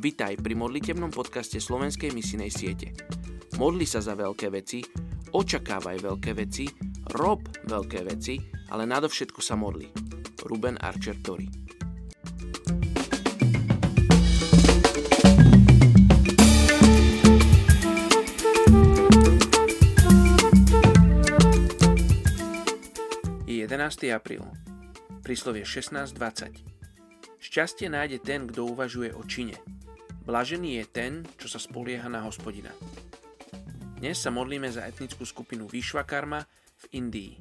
Vítaj pri modlitebnom podcaste Slovenskej misinej siete. Modli sa za veľké veci, očakávaj veľké veci, rob veľké veci, ale nadovšetko sa modli. Ruben Archer Tori Je 11. apríl. Príslovie 16.20. Šťastie nájde ten, kto uvažuje o čine. Blažený je ten, čo sa spolieha na hospodina. Dnes sa modlíme za etnickú skupinu Vyšvakarma v Indii.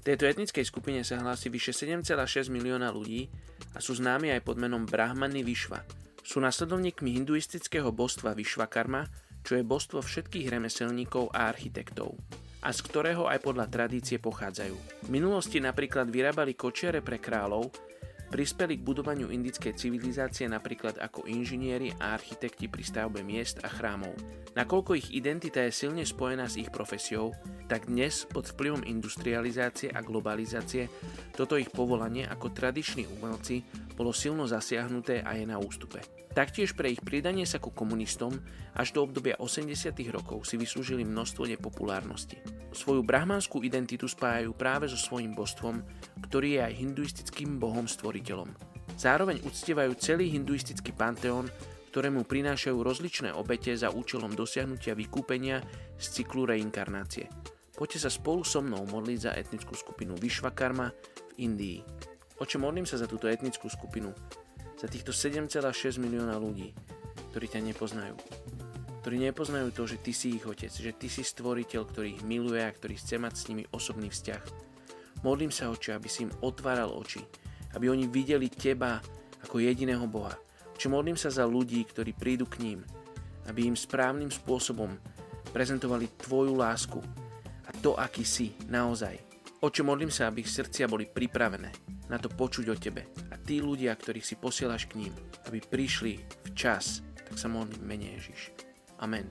V tejto etnickej skupine sa hlási vyše 7,6 milióna ľudí a sú známi aj pod menom Brahmany Vyšva. Sú nasledovníkmi hinduistického božstva Vyšvakarma, čo je božstvo všetkých remeselníkov a architektov a z ktorého aj podľa tradície pochádzajú. V minulosti napríklad vyrábali kočiare pre kráľov, Prispeli k budovaniu indickej civilizácie napríklad ako inžinieri a architekti pri stavbe miest a chrámov. Nakoľko ich identita je silne spojená s ich profesiou, tak dnes pod vplyvom industrializácie a globalizácie toto ich povolanie ako tradiční umelci bolo silno zasiahnuté a je na ústupe. Taktiež pre ich pridanie sa ku komunistom až do obdobia 80. rokov si vyslúžili množstvo nepopulárnosti. Svoju brahmanskú identitu spájajú práve so svojím božstvom, ktorý je aj hinduistickým bohom stvoriteľom. Zároveň uctievajú celý hinduistický panteón, ktorému prinášajú rozličné obete za účelom dosiahnutia vykúpenia z cyklu reinkarnácie. Poďte sa spolu so mnou modliť za etnickú skupinu Vishvakarma v Indii. Oče, modlím sa za túto etnickú skupinu, za týchto 7,6 milióna ľudí, ktorí ťa nepoznajú. Ktorí nepoznajú to, že ty si ich otec, že ty si stvoriteľ, ktorý ich miluje a ktorý chce mať s nimi osobný vzťah. Modlím sa, oče, aby si im otváral oči, aby oni videli teba ako jediného Boha. Oče, modlím sa za ľudí, ktorí prídu k ním, aby im správnym spôsobom prezentovali tvoju lásku a to, aký si naozaj. Oče, modlím sa, aby ich srdcia boli pripravené na to počuť o tebe. A tí ľudia, ktorých si posielaš k ním, aby prišli včas, tak sa modlím mene Ježiš. Amen.